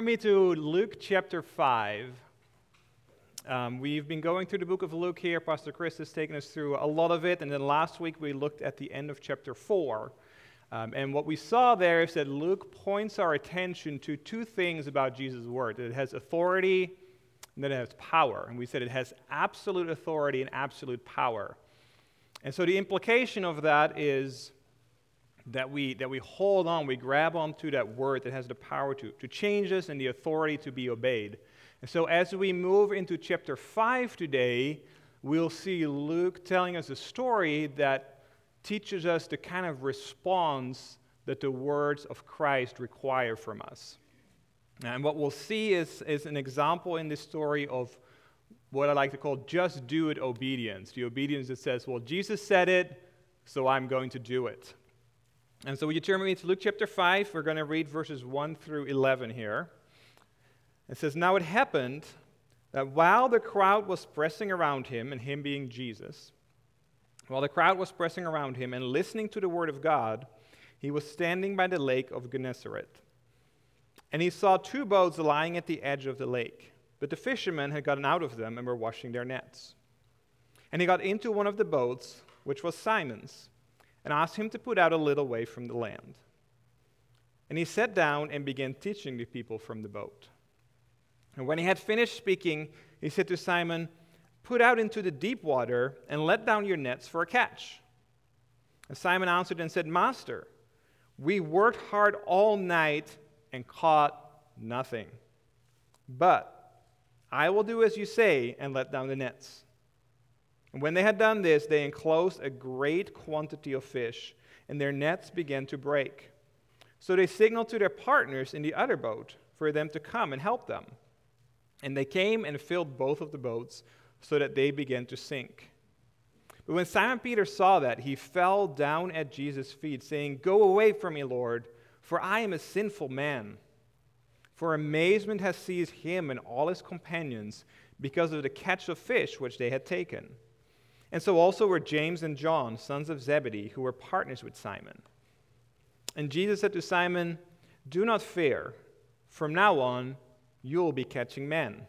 with me to Luke chapter 5? Um, we've been going through the book of Luke here. Pastor Chris has taken us through a lot of it. And then last week we looked at the end of chapter 4. Um, and what we saw there is that Luke points our attention to two things about Jesus' word that it has authority and that it has power. And we said it has absolute authority and absolute power. And so the implication of that is that we, that we hold on, we grab onto that word that has the power to, to change us and the authority to be obeyed. And so as we move into chapter 5 today, we'll see Luke telling us a story that teaches us the kind of response that the words of Christ require from us. And what we'll see is, is an example in this story of what I like to call just do it obedience. The obedience that says, well, Jesus said it, so I'm going to do it. And so, would you turn with me to Luke chapter 5? We're going to read verses 1 through 11 here. It says, Now it happened that while the crowd was pressing around him, and him being Jesus, while the crowd was pressing around him and listening to the word of God, he was standing by the lake of Gennesaret. And he saw two boats lying at the edge of the lake, but the fishermen had gotten out of them and were washing their nets. And he got into one of the boats, which was Simon's and asked him to put out a little way from the land. And he sat down and began teaching the people from the boat. And when he had finished speaking, he said to Simon, Put out into the deep water and let down your nets for a catch. And Simon answered and said, Master, we worked hard all night and caught nothing. But I will do as you say and let down the nets. And when they had done this, they enclosed a great quantity of fish, and their nets began to break. So they signaled to their partners in the other boat for them to come and help them. And they came and filled both of the boats so that they began to sink. But when Simon Peter saw that, he fell down at Jesus' feet, saying, Go away from me, Lord, for I am a sinful man. For amazement has seized him and all his companions because of the catch of fish which they had taken. And so also were James and John, sons of Zebedee, who were partners with Simon. And Jesus said to Simon, Do not fear. From now on, you will be catching men.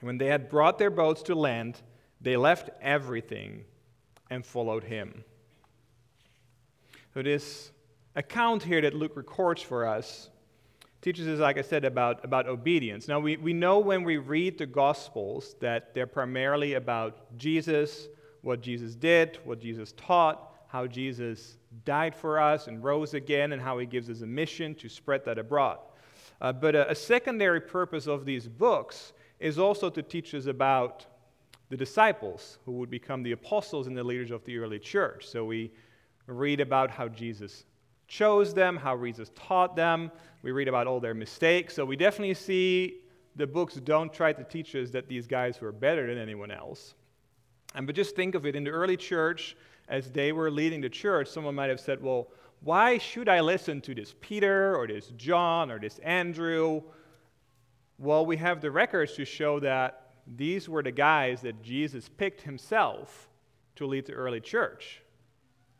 When they had brought their boats to land, they left everything and followed him. So, this account here that Luke records for us teaches us, like I said, about, about obedience. Now, we, we know when we read the Gospels that they're primarily about Jesus, what Jesus did, what Jesus taught, how Jesus died for us and rose again, and how he gives us a mission to spread that abroad. Uh, but a, a secondary purpose of these books is also to teach us about the disciples who would become the apostles and the leaders of the early church. So we read about how Jesus chose them, how Jesus taught them. We read about all their mistakes. So we definitely see the books don't try to teach us that these guys were better than anyone else. And but just think of it in the early church, as they were leading the church, someone might have said, Well, why should I listen to this Peter or this John or this Andrew? Well, we have the records to show that these were the guys that Jesus picked himself to lead the early church.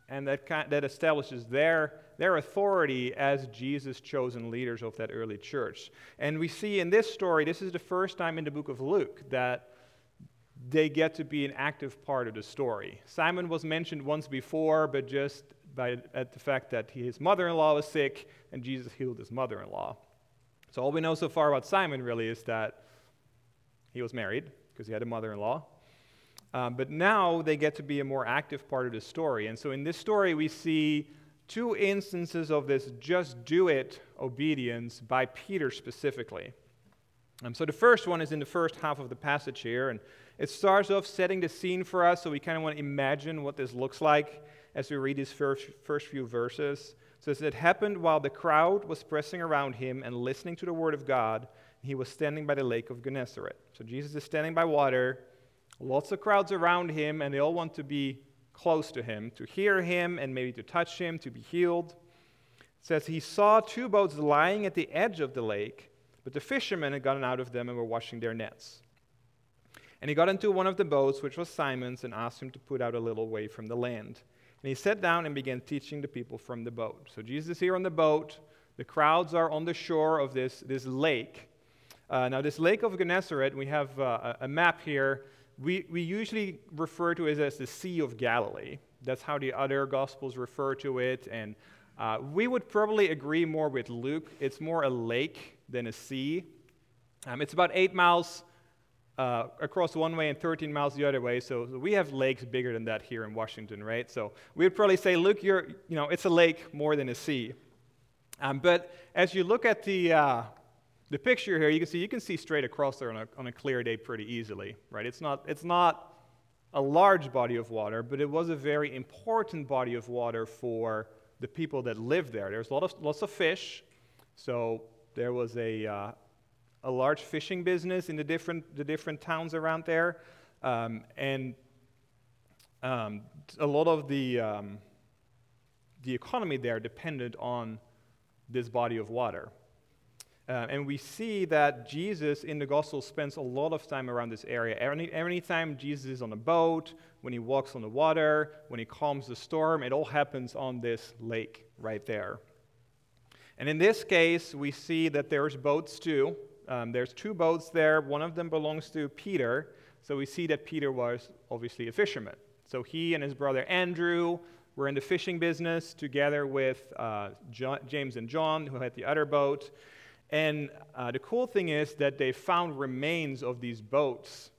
And that, that establishes their their authority as Jesus' chosen leaders of that early church. And we see in this story, this is the first time in the book of Luke that they get to be an active part of the story. Simon was mentioned once before, but just by at the fact that his mother-in-law was sick and Jesus healed his mother-in-law. So all we know so far about Simon really is that he was married because he had a mother-in-law. Um, but now they get to be a more active part of the story. And so in this story, we see two instances of this just do it obedience by Peter specifically. Um, so the first one is in the first half of the passage here, and it starts off setting the scene for us, so we kind of want to imagine what this looks like as we read these first, first few verses. So it happened while the crowd was pressing around him and listening to the word of God. He was standing by the lake of Gennesaret. So Jesus is standing by water, lots of crowds around him, and they all want to be close to him, to hear him and maybe to touch him, to be healed. It says he saw two boats lying at the edge of the lake, but the fishermen had gotten out of them and were washing their nets. And he got into one of the boats, which was Simon's, and asked him to put out a little way from the land. And he sat down and began teaching the people from the boat. So Jesus is here on the boat. The crowds are on the shore of this, this lake. Uh, now, this lake of Gennesaret, we have uh, a map here. We, we usually refer to it as the Sea of Galilee. That's how the other Gospels refer to it. And uh, we would probably agree more with Luke. It's more a lake than a sea. Um, it's about eight miles uh, across one way and 13 miles the other way. So, we have lakes bigger than that here in Washington, right? So we would probably say, look, you're, you know, it's a lake more than a sea. Um, but as you look at the, uh, the picture here, you can see you can see straight across there on a, on a clear day pretty easily, right? It's not, it's not a large body of water, but it was a very important body of water for the people that lived there. There's a lot of, lots of fish, so there was a, uh, a large fishing business in the different, the different towns around there. Um, and um, a lot of the, um, the economy there depended on this body of water. Uh, and we see that Jesus in the gospel spends a lot of time around this area. Any, anytime Jesus is on a boat, when he walks on the water, when he calms the storm, it all happens on this lake right there. And in this case, we see that there's boats too. Um, there's two boats there. One of them belongs to Peter. So we see that Peter was obviously a fisherman. So he and his brother Andrew were in the fishing business together with uh, James and John, who had the other boat. And uh, the cool thing is that they found remains of these boats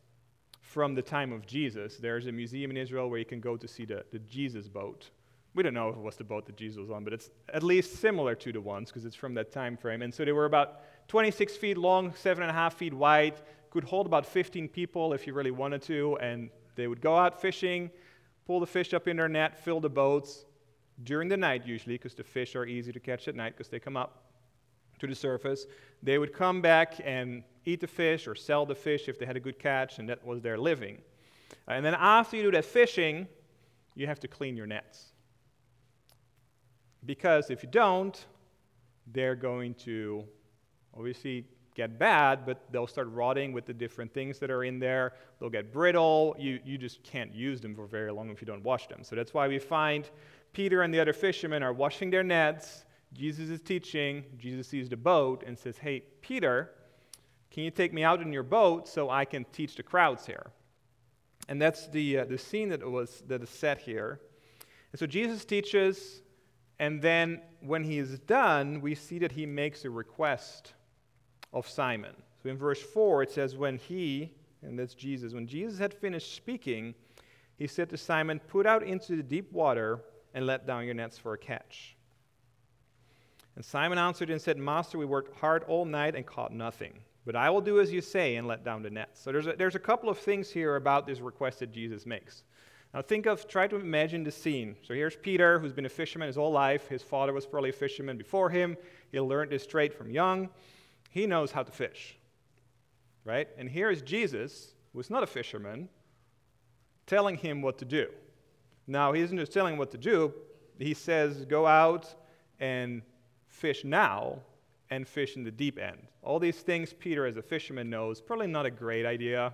from the time of Jesus. There's a museum in Israel where you can go to see the, the Jesus boat. We don't know if it was the boat that Jesus was on, but it's at least similar to the ones because it's from that time frame. And so they were about 26 feet long, seven and a half feet wide, could hold about 15 people if you really wanted to. And they would go out fishing, pull the fish up in their net, fill the boats during the night usually because the fish are easy to catch at night because they come up to the surface. They would come back and eat the fish or sell the fish if they had a good catch, and that was their living. Uh, and then after you do that fishing, you have to clean your nets. Because if you don't, they're going to obviously get bad, but they'll start rotting with the different things that are in there. They'll get brittle. You, you just can't use them for very long if you don't wash them. So that's why we find Peter and the other fishermen are washing their nets Jesus is teaching. Jesus sees the boat and says, Hey, Peter, can you take me out in your boat so I can teach the crowds here? And that's the, uh, the scene that, was, that is set here. And so Jesus teaches, and then when he is done, we see that he makes a request of Simon. So in verse 4, it says, When he, and that's Jesus, when Jesus had finished speaking, he said to Simon, Put out into the deep water and let down your nets for a catch. And Simon answered and said, Master, we worked hard all night and caught nothing. But I will do as you say and let down the nets. So there's a, there's a couple of things here about this request that Jesus makes. Now think of, try to imagine the scene. So here's Peter, who's been a fisherman his whole life. His father was probably a fisherman before him. He learned this trade from young. He knows how to fish, right? And here is Jesus, who's not a fisherman, telling him what to do. Now, he isn't just telling him what to do. He says, go out and fish now and fish in the deep end. All these things Peter, as a fisherman, knows probably not a great idea.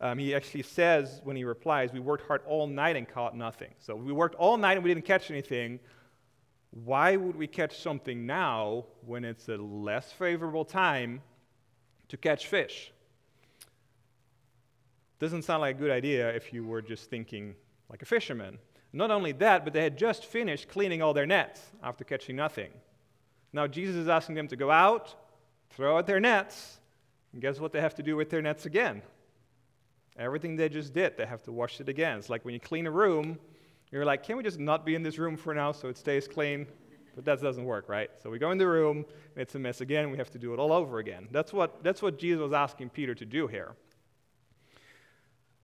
Um, he actually says when he replies, We worked hard all night and caught nothing. So we worked all night and we didn't catch anything. Why would we catch something now when it's a less favorable time to catch fish? Doesn't sound like a good idea if you were just thinking like a fisherman. Not only that, but they had just finished cleaning all their nets after catching nothing. Now, Jesus is asking them to go out, throw out their nets, and guess what they have to do with their nets again? Everything they just did, they have to wash it again. It's like when you clean a room, you're like, can we just not be in this room for now so it stays clean? But that doesn't work, right? So we go in the room, and it's a mess again, we have to do it all over again. That's what, that's what Jesus was asking Peter to do here.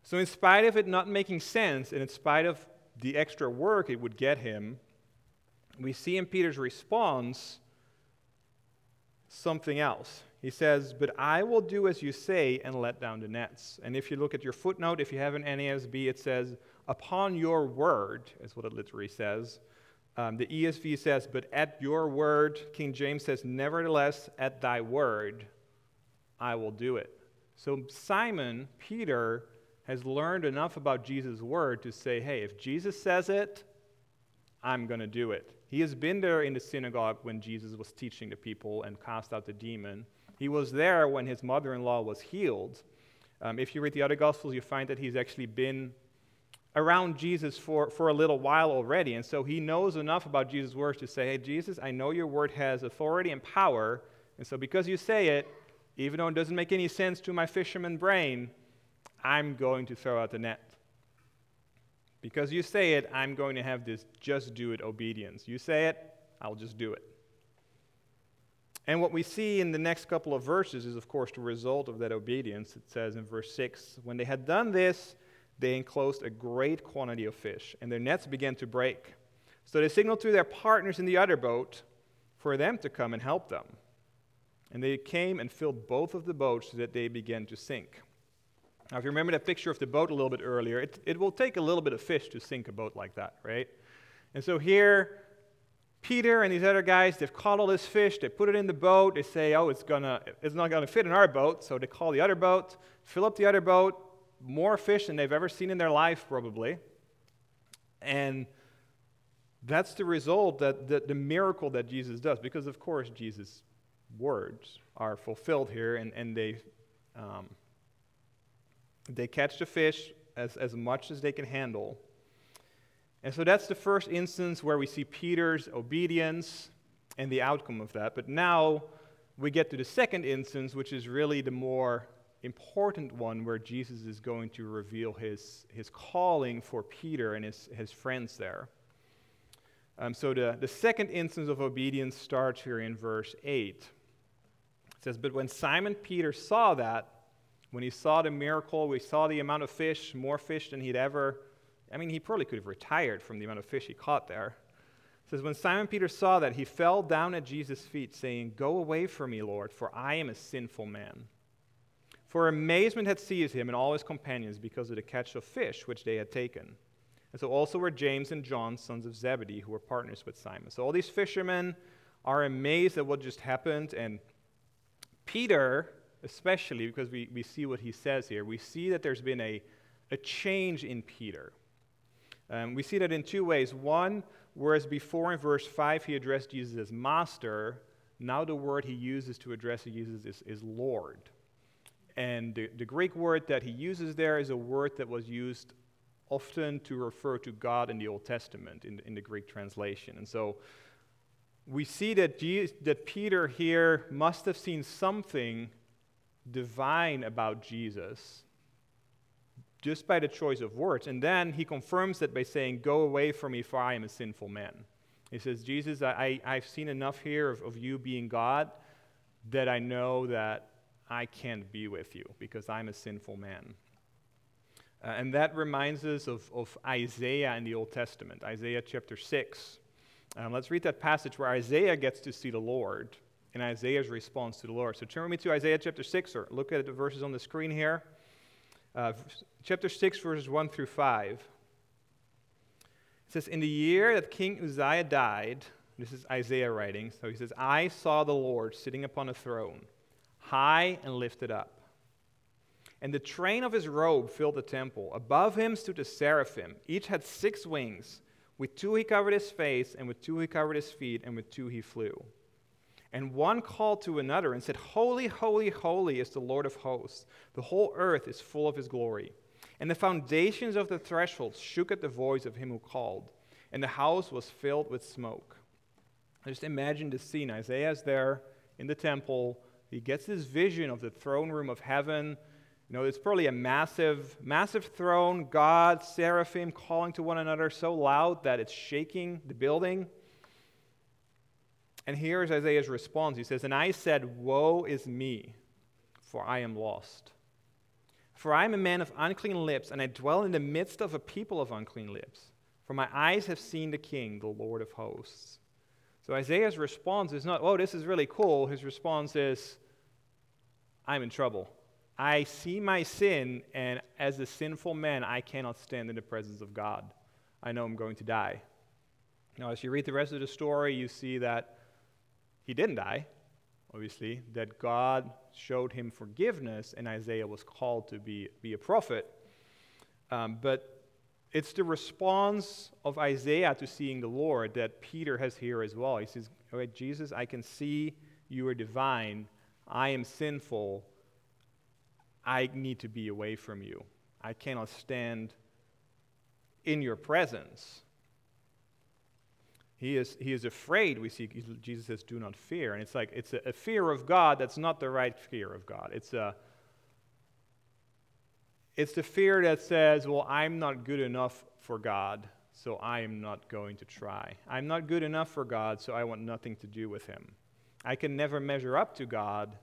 So, in spite of it not making sense, and in spite of the extra work it would get him, we see in Peter's response something else. He says, But I will do as you say and let down the nets. And if you look at your footnote, if you have an NASB, it says, Upon your word, is what it literally says. Um, the ESV says, But at your word, King James says, Nevertheless, at thy word, I will do it. So Simon, Peter, has learned enough about Jesus' word to say, Hey, if Jesus says it, I'm going to do it. He has been there in the synagogue when Jesus was teaching the people and cast out the demon. He was there when his mother in law was healed. Um, if you read the other Gospels, you find that he's actually been around Jesus for, for a little while already. And so he knows enough about Jesus' words to say, Hey, Jesus, I know your word has authority and power. And so because you say it, even though it doesn't make any sense to my fisherman brain, I'm going to throw out the net. Because you say it, I'm going to have this just do it obedience. You say it, I'll just do it. And what we see in the next couple of verses is, of course, the result of that obedience. It says in verse 6 When they had done this, they enclosed a great quantity of fish, and their nets began to break. So they signaled to their partners in the other boat for them to come and help them. And they came and filled both of the boats so that they began to sink. Now, if you remember that picture of the boat a little bit earlier, it, it will take a little bit of fish to sink a boat like that, right? And so here, Peter and these other guys, they've caught all this fish, they put it in the boat, they say, oh, it's, gonna, it's not going to fit in our boat, so they call the other boat, fill up the other boat, more fish than they've ever seen in their life, probably. And that's the result, that, that the miracle that Jesus does, because of course Jesus' words are fulfilled here, and, and they, um, they catch the fish as, as much as they can handle. And so that's the first instance where we see Peter's obedience and the outcome of that. But now we get to the second instance, which is really the more important one where Jesus is going to reveal his, his calling for Peter and his, his friends there. Um, so the, the second instance of obedience starts here in verse 8. It says, But when Simon Peter saw that, when he saw the miracle, we saw the amount of fish, more fish than he'd ever, I mean, he probably could have retired from the amount of fish he caught there. It says, When Simon Peter saw that, he fell down at Jesus' feet, saying, Go away from me, Lord, for I am a sinful man. For amazement had seized him and all his companions because of the catch of fish which they had taken. And so also were James and John, sons of Zebedee, who were partners with Simon. So all these fishermen are amazed at what just happened. And Peter, especially, because we, we see what he says here, we see that there's been a, a change in Peter. Um, we see that in two ways. One, whereas before in verse 5 he addressed Jesus as master, now the word he uses to address Jesus is, is Lord. And the, the Greek word that he uses there is a word that was used often to refer to God in the Old Testament in, in the Greek translation. And so we see that, Jesus, that Peter here must have seen something divine about Jesus just by the choice of words. And then he confirms that by saying, Go away from me, for I am a sinful man. He says, Jesus, I, I, have seen enough here of, of you being God that I know that I can't be with you because I'm a sinful man. Uh, and that reminds us of, of Isaiah in the Old Testament, Isaiah chapter 6. Um, let's read that passage where Isaiah gets to see the Lord and Isaiah's response to the Lord. So turn with me to Isaiah chapter 6, or look at the verses on the screen here. Uh, chapter 6, verses 1 through 5. It says, In the year that King Uzziah died, this is Isaiah writing, so he says, I saw the Lord sitting upon a throne high and lifted up. And the train of his robe filled the temple. Above him stood a seraphim. Each had six wings. With two he covered his face, and with two he covered his feet, and with two he flew. And one called to another and said, Holy, holy, holy is the Lord of hosts. The whole earth is full of his glory. And the foundations of the threshold shook at the voice of him who called, and the house was filled with smoke. Just imagine the scene. Isaiah's there in the temple he gets this vision of the throne room of heaven. You know, it's probably a massive, massive throne, God, seraphim calling to one another so loud that it's shaking the building. And here's Isaiah's response. He says, And I said, Woe is me, for I am lost. For I am a man of unclean lips, and I dwell in the midst of a people of unclean lips. For my eyes have seen the King, the Lord of hosts. So Isaiah's response is not, Oh, this is really cool. His response is, I'm in trouble. I see my sin, and as a sinful man, I cannot stand in the presence of God. I know I'm going to die. Now, as you read the rest of the story, you see that he didn't die, obviously, that God showed him forgiveness, and Isaiah was called to be, be a prophet. Um, but it's the response of Isaiah to seeing the Lord that Peter has here as well. He says, All right, Jesus, I can see you are divine. I am sinful. I need to be away from you. I cannot stand in your presence. He is, he is afraid. We see Jesus says, Do not fear. And it's like, it's a, a fear of God that's not the right fear of God. It's a it's the fear that says, well, I'm not good enough for God, so I am not going to try. I'm not good enough for God, so I want nothing to do with Him. I can never measure up to God,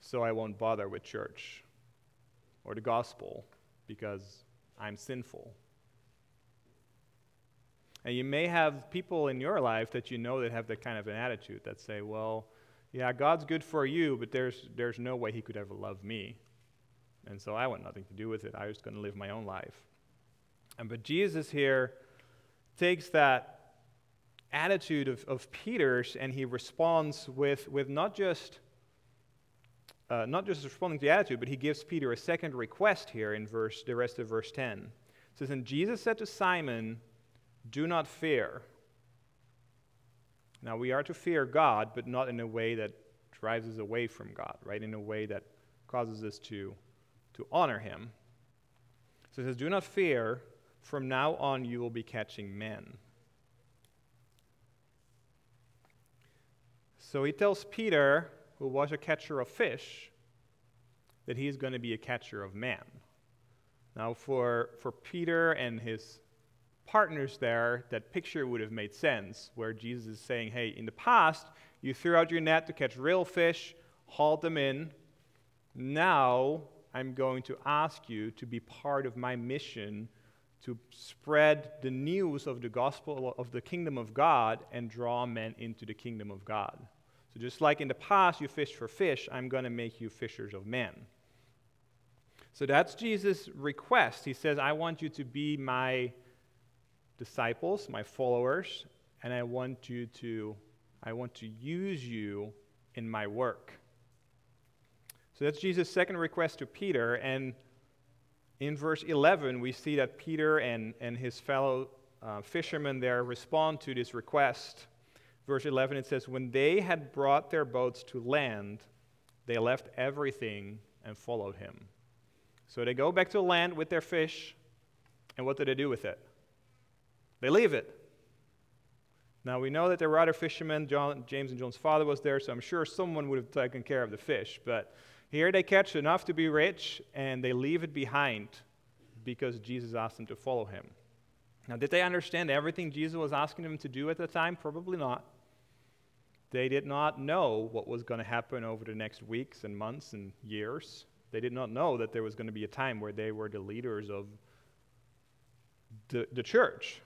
so I won't bother with church or the gospel because I'm sinful. And you may have people in your life that you know that have that kind of an attitude that say, well, yeah, God's good for you, but there's, there's no way He could ever love me. And so I want nothing to do with it. I was going to live my own life. And but Jesus here takes that attitude of, of Peter's and he responds with, with not just uh, not just responding to the attitude, but he gives Peter a second request here in verse the rest of verse 10. It says, And Jesus said to Simon, Do not fear. Now we are to fear God, but not in a way that drives us away from God, right? In a way that causes us to to honor him. So it says, Do not fear, from now on you will be catching men. So he tells Peter, who was a catcher of fish, that he is going to be a catcher of men. Now, for, for Peter and his partners there, that picture would have made sense, where Jesus is saying, Hey, in the past, you threw out your net to catch real fish, hauled them in. Now, I'm going to ask you to be part of my mission to spread the news of the gospel of the kingdom of God and draw men into the kingdom of God. So, just like in the past you fished for fish, I'm going to make you fishers of men. So, that's Jesus' request. He says, I want you to be my disciples, my followers, and I want you to I want to use you in my work. So that's Jesus' second request to Peter. And in verse 11, we see that Peter and, and his fellow uh, fishermen there respond to this request. Verse 11, it says, When they had brought their boats to land, they left everything and followed him. So they go back to land with their fish, and what do they do with it? They leave it. Now we know that there were other fishermen. John, James and John's father was there, so I'm sure someone would have taken care of the fish. But here they catch enough to be rich and they leave it behind because Jesus asked them to follow him. Now, did they understand everything Jesus was asking them to do at the time? Probably not. They did not know what was going to happen over the next weeks and months and years. They did not know that there was going to be a time where they were the leaders of the, the church.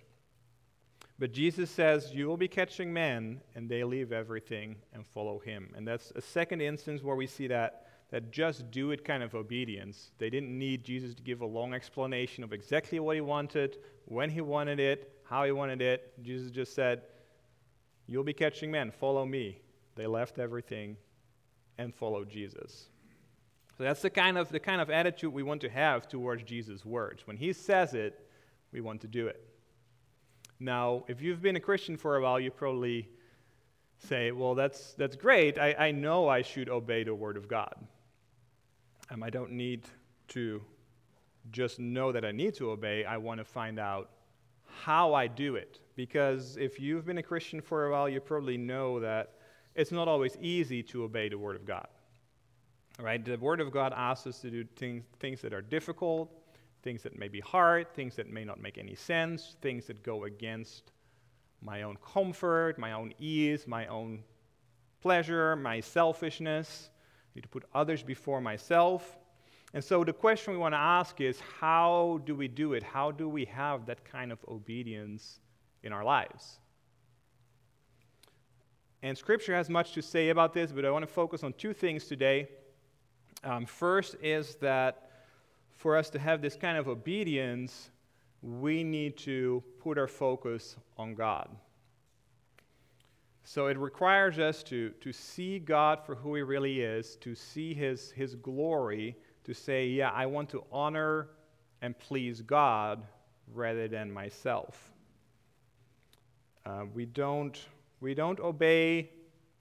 But Jesus says, You will be catching men, and they leave everything and follow him. And that's a second instance where we see that that just do it kind of obedience. They didn't need Jesus to give a long explanation of exactly what he wanted, when he wanted it, how he wanted it. Jesus just said, You'll be catching men, follow me. They left everything and followed Jesus. So that's the kind of the kind of attitude we want to have towards Jesus' words. When he says it, we want to do it. Now, if you've been a Christian for a while, you probably say, well, that's, that's great. I, I know I should obey the word of God. Um, I don't need to just know that I need to obey. I want to find out how I do it. Because if you've been a Christian for a while, you probably know that it's not always easy to obey the Word of God. Right? The Word of God asks us to do things, things that are difficult, things that may be hard, things that may not make any sense, things that go against my own comfort, my own ease, my own pleasure, my selfishness need to put others before myself. And so the question we want to ask is how do we do it? How do we have that kind of obedience in our lives? And Scripture has much to say about this, but I want to focus on two things today. Um, first is that for us to have this kind of obedience, we need to put our focus on God. So it requires us to, to see God for who He really is, to see His, His glory, to say, yeah, I want to honor and please God rather than myself. Uh, we, don't, we don't obey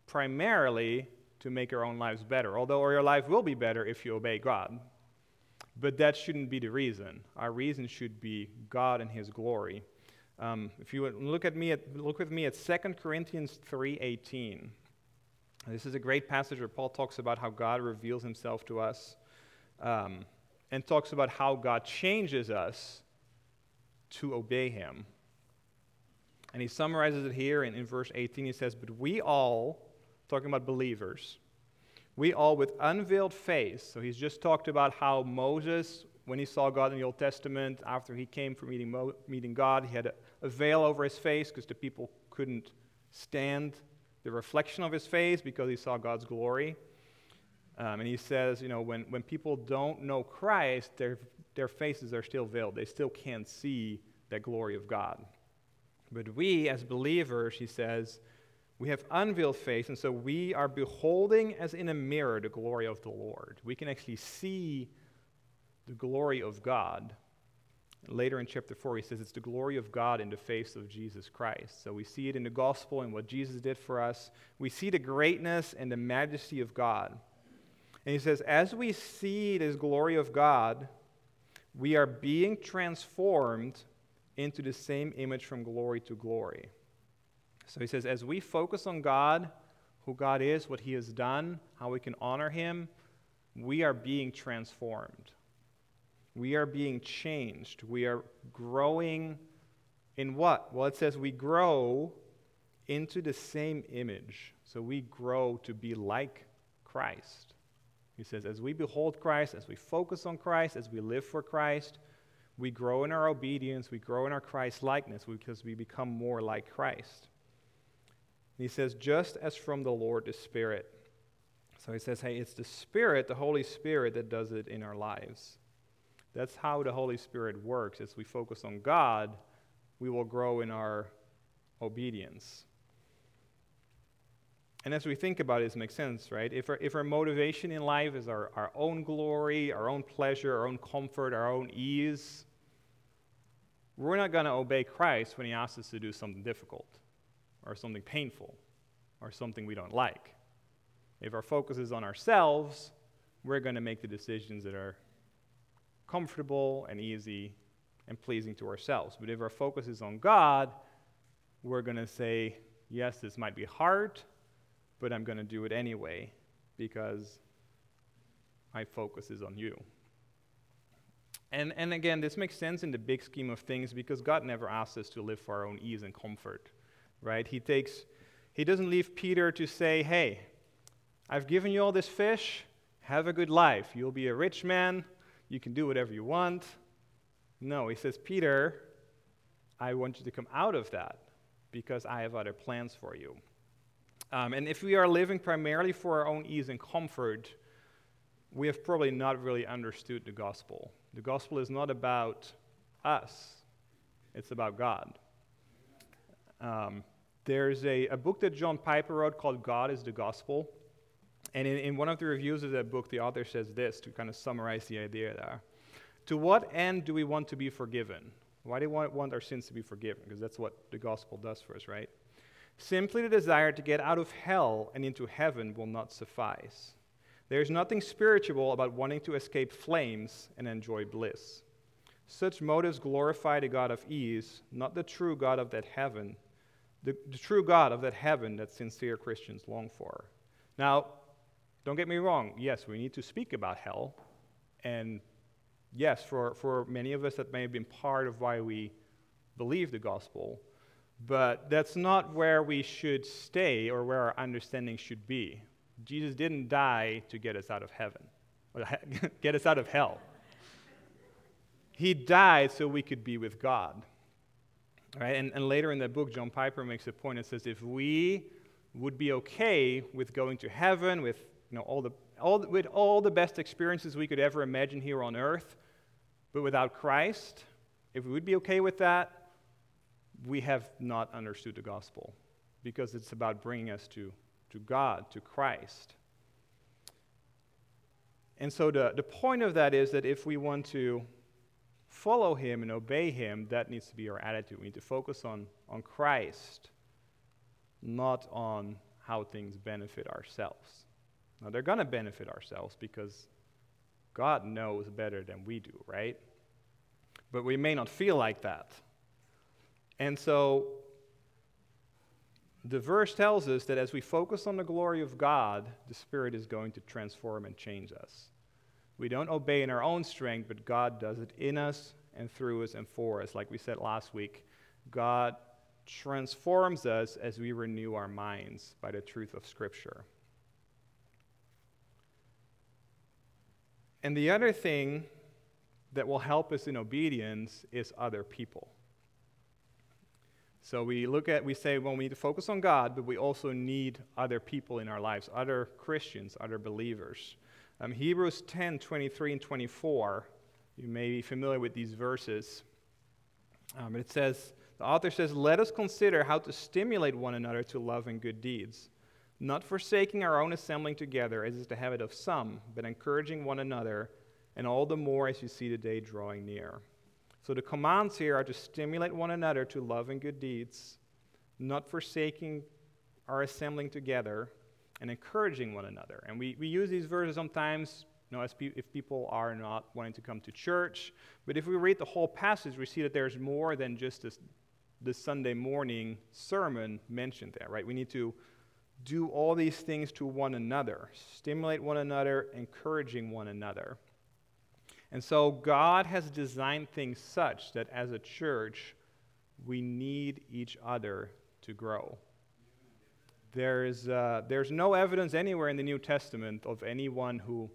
primarily to make our own lives better, although your life will be better if you obey God. But that shouldn't be the reason. Our reason should be God and His glory. Um, if you look at me, at, look with me at 2 Corinthians 3:18. This is a great passage where Paul talks about how God reveals Himself to us, um, and talks about how God changes us to obey Him. And he summarizes it here in, in verse 18. He says, "But we all, talking about believers, we all with unveiled face." So he's just talked about how Moses when he saw God in the Old Testament, after he came from meeting, Mo- meeting God, he had a, a veil over his face because the people couldn't stand the reflection of his face because he saw God's glory. Um, and he says, you know, when, when people don't know Christ, their, their faces are still veiled. They still can't see that glory of God. But we, as believers, he says, we have unveiled face, and so we are beholding as in a mirror the glory of the Lord. We can actually see the glory of God. Later in chapter 4, he says it's the glory of God in the face of Jesus Christ. So we see it in the gospel and what Jesus did for us. We see the greatness and the majesty of God. And he says, as we see this glory of God, we are being transformed into the same image from glory to glory. So he says, as we focus on God, who God is, what he has done, how we can honor him, we are being transformed. We are being changed. We are growing in what? Well, it says we grow into the same image. So we grow to be like Christ. He says, as we behold Christ, as we focus on Christ, as we live for Christ, we grow in our obedience, we grow in our Christ likeness because we become more like Christ. He says, just as from the Lord the Spirit. So he says, hey, it's the Spirit, the Holy Spirit, that does it in our lives. That's how the Holy Spirit works. As we focus on God, we will grow in our obedience. And as we think about it, this makes sense, right? If our, if our motivation in life is our, our own glory, our own pleasure, our own comfort, our own ease, we're not going to obey Christ when He asks us to do something difficult or something painful or something we don't like. If our focus is on ourselves, we're going to make the decisions that are comfortable and easy and pleasing to ourselves. But if our focus is on God, we're going to say, yes, this might be hard, but I'm going to do it anyway because my focus is on you. And, and again, this makes sense in the big scheme of things because God never asks us to live for our own ease and comfort, right? He takes, he doesn't leave Peter to say, hey, I've given you all this fish, have a good life. You'll be a rich man, you can do whatever you want. No, he says, Peter, I want you to come out of that because I have other plans for you. Um, and if we are living primarily for our own ease and comfort, we have probably not really understood the gospel. The gospel is not about us, it's about God. Um, there's a, a book that John Piper wrote called God is the Gospel. And in, in one of the reviews of that book, the author says this to kind of summarize the idea there. To what end do we want to be forgiven? Why do we want, want our sins to be forgiven? Because that's what the gospel does for us, right? Simply the desire to get out of hell and into heaven will not suffice. There is nothing spiritual about wanting to escape flames and enjoy bliss. Such motives glorify the God of ease, not the true God of that heaven, the, the true God of that heaven that sincere Christians long for. Now, don't get me wrong. Yes, we need to speak about hell. And yes, for, for many of us, that may have been part of why we believe the gospel. But that's not where we should stay or where our understanding should be. Jesus didn't die to get us out of heaven, or get us out of hell. He died so we could be with God. Right? And, and later in the book, John Piper makes a point and says if we would be okay with going to heaven, with you know, all the, all, with all the best experiences we could ever imagine here on earth, but without Christ, if we would be okay with that, we have not understood the gospel because it's about bringing us to, to God, to Christ. And so the, the point of that is that if we want to follow him and obey him, that needs to be our attitude. We need to focus on, on Christ, not on how things benefit ourselves. Now, they're going to benefit ourselves because God knows better than we do, right? But we may not feel like that. And so, the verse tells us that as we focus on the glory of God, the Spirit is going to transform and change us. We don't obey in our own strength, but God does it in us and through us and for us. Like we said last week, God transforms us as we renew our minds by the truth of Scripture. And the other thing that will help us in obedience is other people. So we look at, we say, well, we need to focus on God, but we also need other people in our lives, other Christians, other believers. Um, Hebrews 10 23 and 24, you may be familiar with these verses. Um, it says, the author says, Let us consider how to stimulate one another to love and good deeds, not forsaking our own assembling together, as is the habit of some, but encouraging one another, and all the more as you see the day drawing near. So the commands here are to stimulate one another to love and good deeds, not forsaking our assembling together, and encouraging one another. And we, we use these verses sometimes you know, as pe- if people are not wanting to come to church. But if we read the whole passage, we see that there's more than just this, this Sunday morning sermon mentioned there, right? We need to do all these things to one another, stimulate one another, encouraging one another. And so God has designed things such that as a church, we need each other to grow. There's, uh, there's no evidence anywhere in the New Testament of anyone who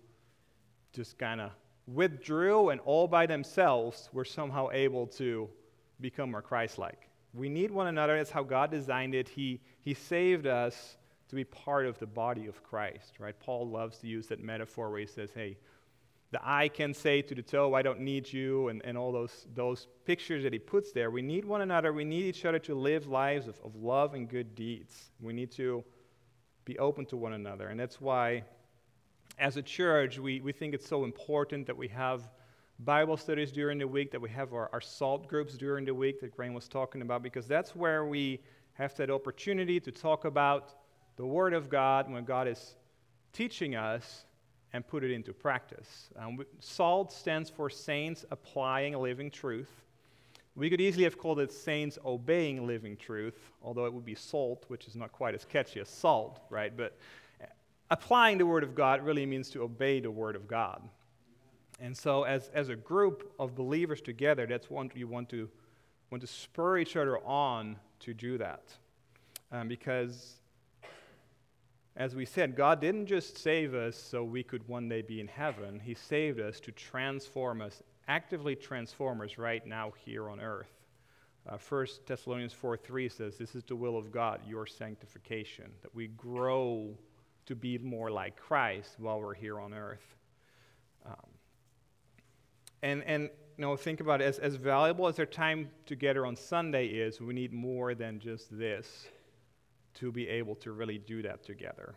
just kind of withdrew and all by themselves were somehow able to become more Christ like. We need one another. That's how God designed it. He, he saved us to be part of the body of Christ, right? Paul loves to use that metaphor where he says, hey, the eye can say to the toe, I don't need you, and, and all those, those pictures that he puts there. We need one another. We need each other to live lives of, of love and good deeds. We need to be open to one another. And that's why, as a church, we, we think it's so important that we have Bible studies during the week, that we have our, our SALT groups during the week that Graham was talking about, because that's where we have that opportunity to talk about the Word of God when God is teaching us and put it into practice. Um, SALT stands for Saints Applying Living Truth. We could easily have called it Saints Obeying Living Truth, although it would be salt, which is not quite as catchy as salt, right? But uh, applying the Word of God really means to obey the Word of God. And so, as, as a group of believers together, that's what you want to, want to spur each other on to do that. Um, because as we said, God didn't just save us so we could one day be in heaven. He saved us to transform us, actively transform us right now here on earth. Uh, 1 Thessalonians 4 3 says, This is the will of God, your sanctification, that we grow to be more like Christ while we're here on earth. Um, and, and you know, think about it, as, as valuable as our time together on Sunday is, we need more than just this to be able to really do that together.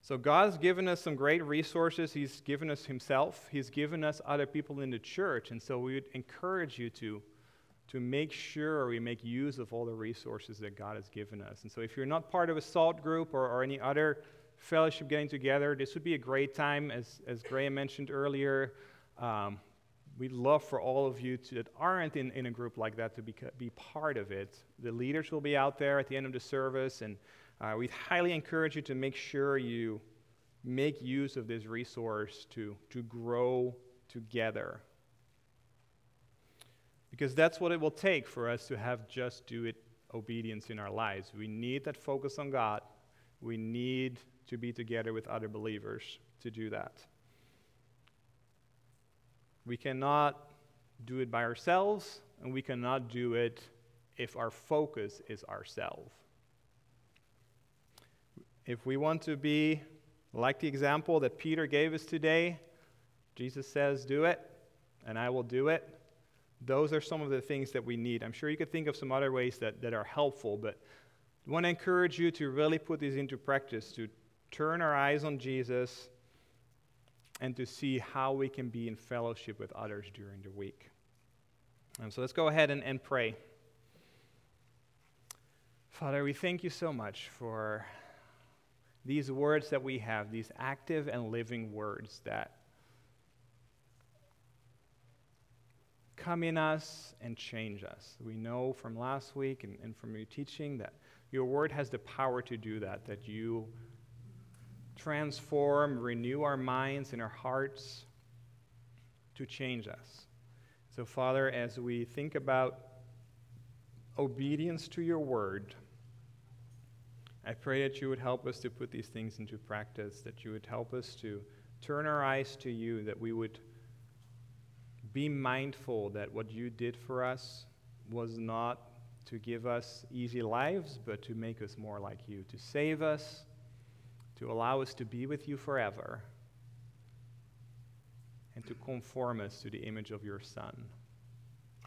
So, God's given us some great resources. He's given us Himself, He's given us other people in the church. And so, we would encourage you to, to make sure we make use of all the resources that God has given us. And so, if you're not part of a SALT group or, or any other fellowship getting together, this would be a great time, as, as Graham mentioned earlier. Um, we'd love for all of you to, that aren't in, in a group like that to be, be part of it. The leaders will be out there at the end of the service, and uh, we'd highly encourage you to make sure you make use of this resource to, to grow together. Because that's what it will take for us to have just do it obedience in our lives. We need that focus on God. We need to be together with other believers to do that. We cannot do it by ourselves, and we cannot do it if our focus is ourselves. If we want to be like the example that Peter gave us today, Jesus says, Do it, and I will do it. Those are some of the things that we need. I'm sure you could think of some other ways that, that are helpful, but I want to encourage you to really put these into practice, to turn our eyes on Jesus and to see how we can be in fellowship with others during the week. And so let's go ahead and, and pray. Father, we thank you so much for these words that we have, these active and living words that come in us and change us. We know from last week and, and from your teaching that your word has the power to do that, that you transform, renew our minds and our hearts to change us. So, Father, as we think about obedience to your word, I pray that you would help us to put these things into practice, that you would help us to turn our eyes to you, that we would be mindful that what you did for us was not to give us easy lives, but to make us more like you, to save us, to allow us to be with you forever, and to conform us to the image of your Son.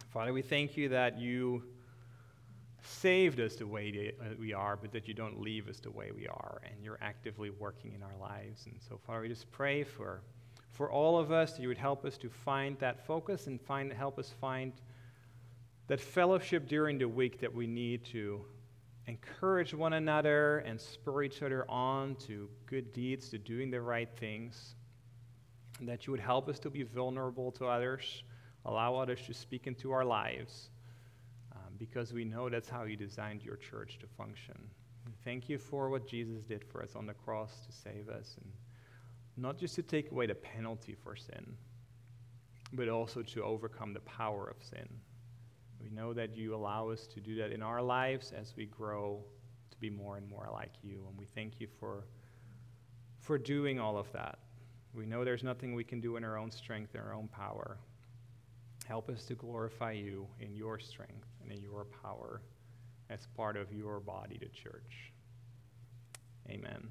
Father, we thank you that you saved us the way uh, we are, but that you don't leave us the way we are, and you're actively working in our lives. And so, Father, we just pray for, for all of us that you would help us to find that focus and find, help us find that fellowship during the week that we need to encourage one another and spur each other on to good deeds, to doing the right things. And that you would help us to be vulnerable to others, allow others to speak into our lives, um, because we know that's how you designed your church to function. Thank you for what Jesus did for us on the cross to save us, and not just to take away the penalty for sin, but also to overcome the power of sin. We know that you allow us to do that in our lives as we grow to be more and more like you. And we thank you for, for doing all of that. We know there's nothing we can do in our own strength, in our own power. Help us to glorify you in your strength and in your power as part of your body, the church. Amen.